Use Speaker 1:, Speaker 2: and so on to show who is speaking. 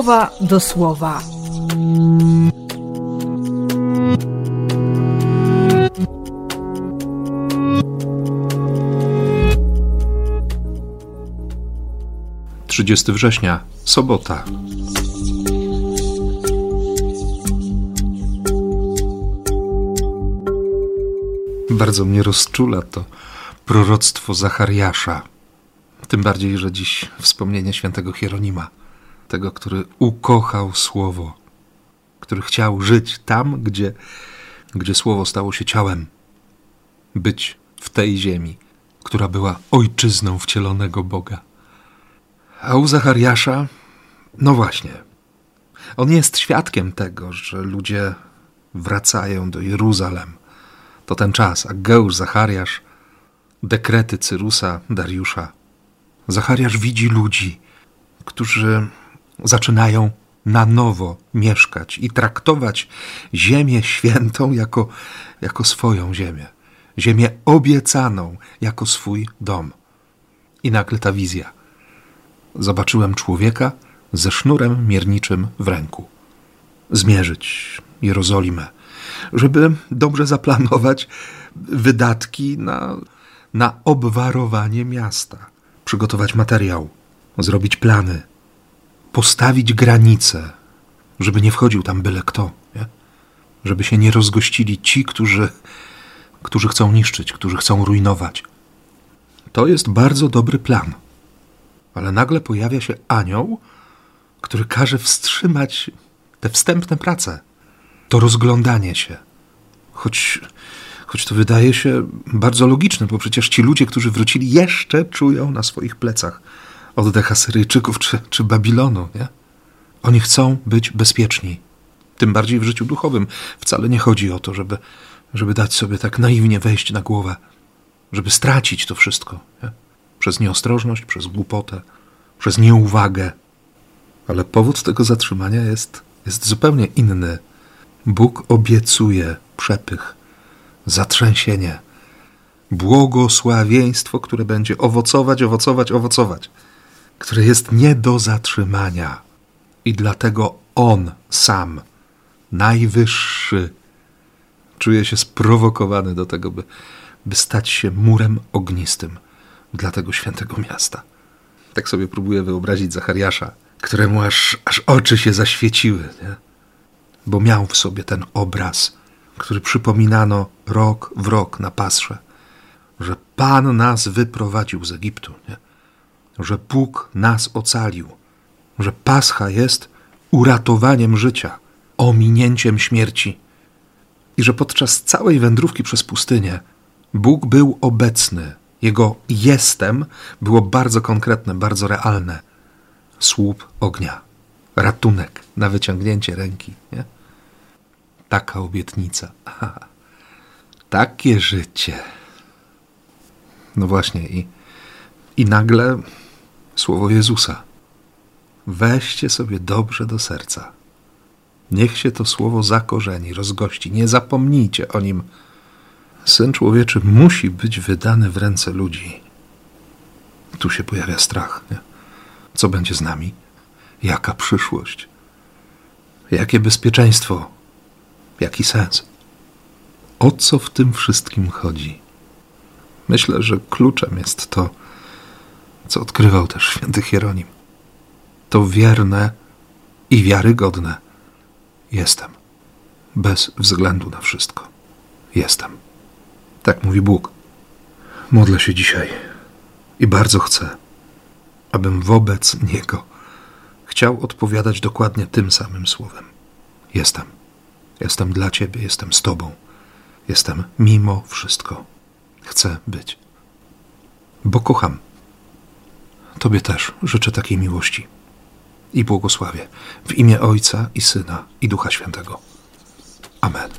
Speaker 1: słowa do słowa.
Speaker 2: Trzydziesty września, sobota. Bardzo mnie rozczula to proroctwo Zachariasza. Tym bardziej, że dziś wspomnienie świętego Hieronima, tego, który ukochał słowo, który chciał żyć tam, gdzie, gdzie słowo stało się ciałem, być w tej ziemi, która była ojczyzną wcielonego Boga. A u Zachariasza, no właśnie, on jest świadkiem tego, że ludzie wracają do Jeruzalem. To ten czas, a Geusz Zachariasz, dekrety Cyrusa, Dariusza. Zachariasz widzi ludzi, którzy zaczynają na nowo mieszkać i traktować Ziemię Świętą jako, jako swoją ziemię, Ziemię obiecaną jako swój dom. I nagle ta wizja. Zobaczyłem człowieka ze sznurem mierniczym w ręku. Zmierzyć Jerozolimę, żeby dobrze zaplanować wydatki na, na obwarowanie miasta, przygotować materiał, zrobić plany, postawić granice, żeby nie wchodził tam byle kto, nie? żeby się nie rozgościli ci, którzy, którzy chcą niszczyć, którzy chcą rujnować. To jest bardzo dobry plan. Ale nagle pojawia się anioł, który każe wstrzymać te wstępne prace, to rozglądanie się. Choć, choć to wydaje się bardzo logiczne, bo przecież ci ludzie, którzy wrócili, jeszcze czują na swoich plecach oddech Asyryjczyków czy, czy Babilonu. Nie? Oni chcą być bezpieczni. Tym bardziej w życiu duchowym. Wcale nie chodzi o to, żeby, żeby dać sobie tak naiwnie wejść na głowę, żeby stracić to wszystko. Nie? Przez nieostrożność, przez głupotę, przez nieuwagę. Ale powód tego zatrzymania jest, jest zupełnie inny. Bóg obiecuje przepych, zatrzęsienie, błogosławieństwo, które będzie owocować, owocować, owocować które jest nie do zatrzymania. I dlatego On sam, najwyższy, czuje się sprowokowany do tego, by, by stać się murem ognistym dla tego świętego miasta. Tak sobie próbuję wyobrazić Zachariasza, któremu aż, aż oczy się zaświeciły, nie? bo miał w sobie ten obraz, który przypominano rok w rok na pasrze, że Pan nas wyprowadził z Egiptu. Nie? Że Bóg nas ocalił, że Pascha jest uratowaniem życia, ominięciem śmierci i że podczas całej wędrówki przez pustynię Bóg był obecny. Jego jestem było bardzo konkretne, bardzo realne. Słup ognia, ratunek na wyciągnięcie ręki. Nie? Taka obietnica. Aha. Takie życie. No właśnie, i, i nagle słowo Jezusa. Weźcie sobie dobrze do serca. Niech się to słowo zakorzeni, rozgości. Nie zapomnijcie o nim. Syn człowieczy musi być wydany w ręce ludzi. Tu się pojawia strach. Nie? Co będzie z nami? Jaka przyszłość? Jakie bezpieczeństwo? Jaki sens? O co w tym wszystkim chodzi? Myślę, że kluczem jest to, co odkrywał też święty Hieronim. To wierne i wiarygodne. Jestem. Bez względu na wszystko. Jestem. Tak mówi Bóg. Modlę się dzisiaj i bardzo chcę, abym wobec Niego chciał odpowiadać dokładnie tym samym słowem. Jestem. Jestem dla Ciebie, jestem z Tobą. Jestem mimo wszystko. Chcę być. Bo kocham. Tobie też życzę takiej miłości i błogosławię w imię Ojca i Syna i Ducha Świętego. Amen.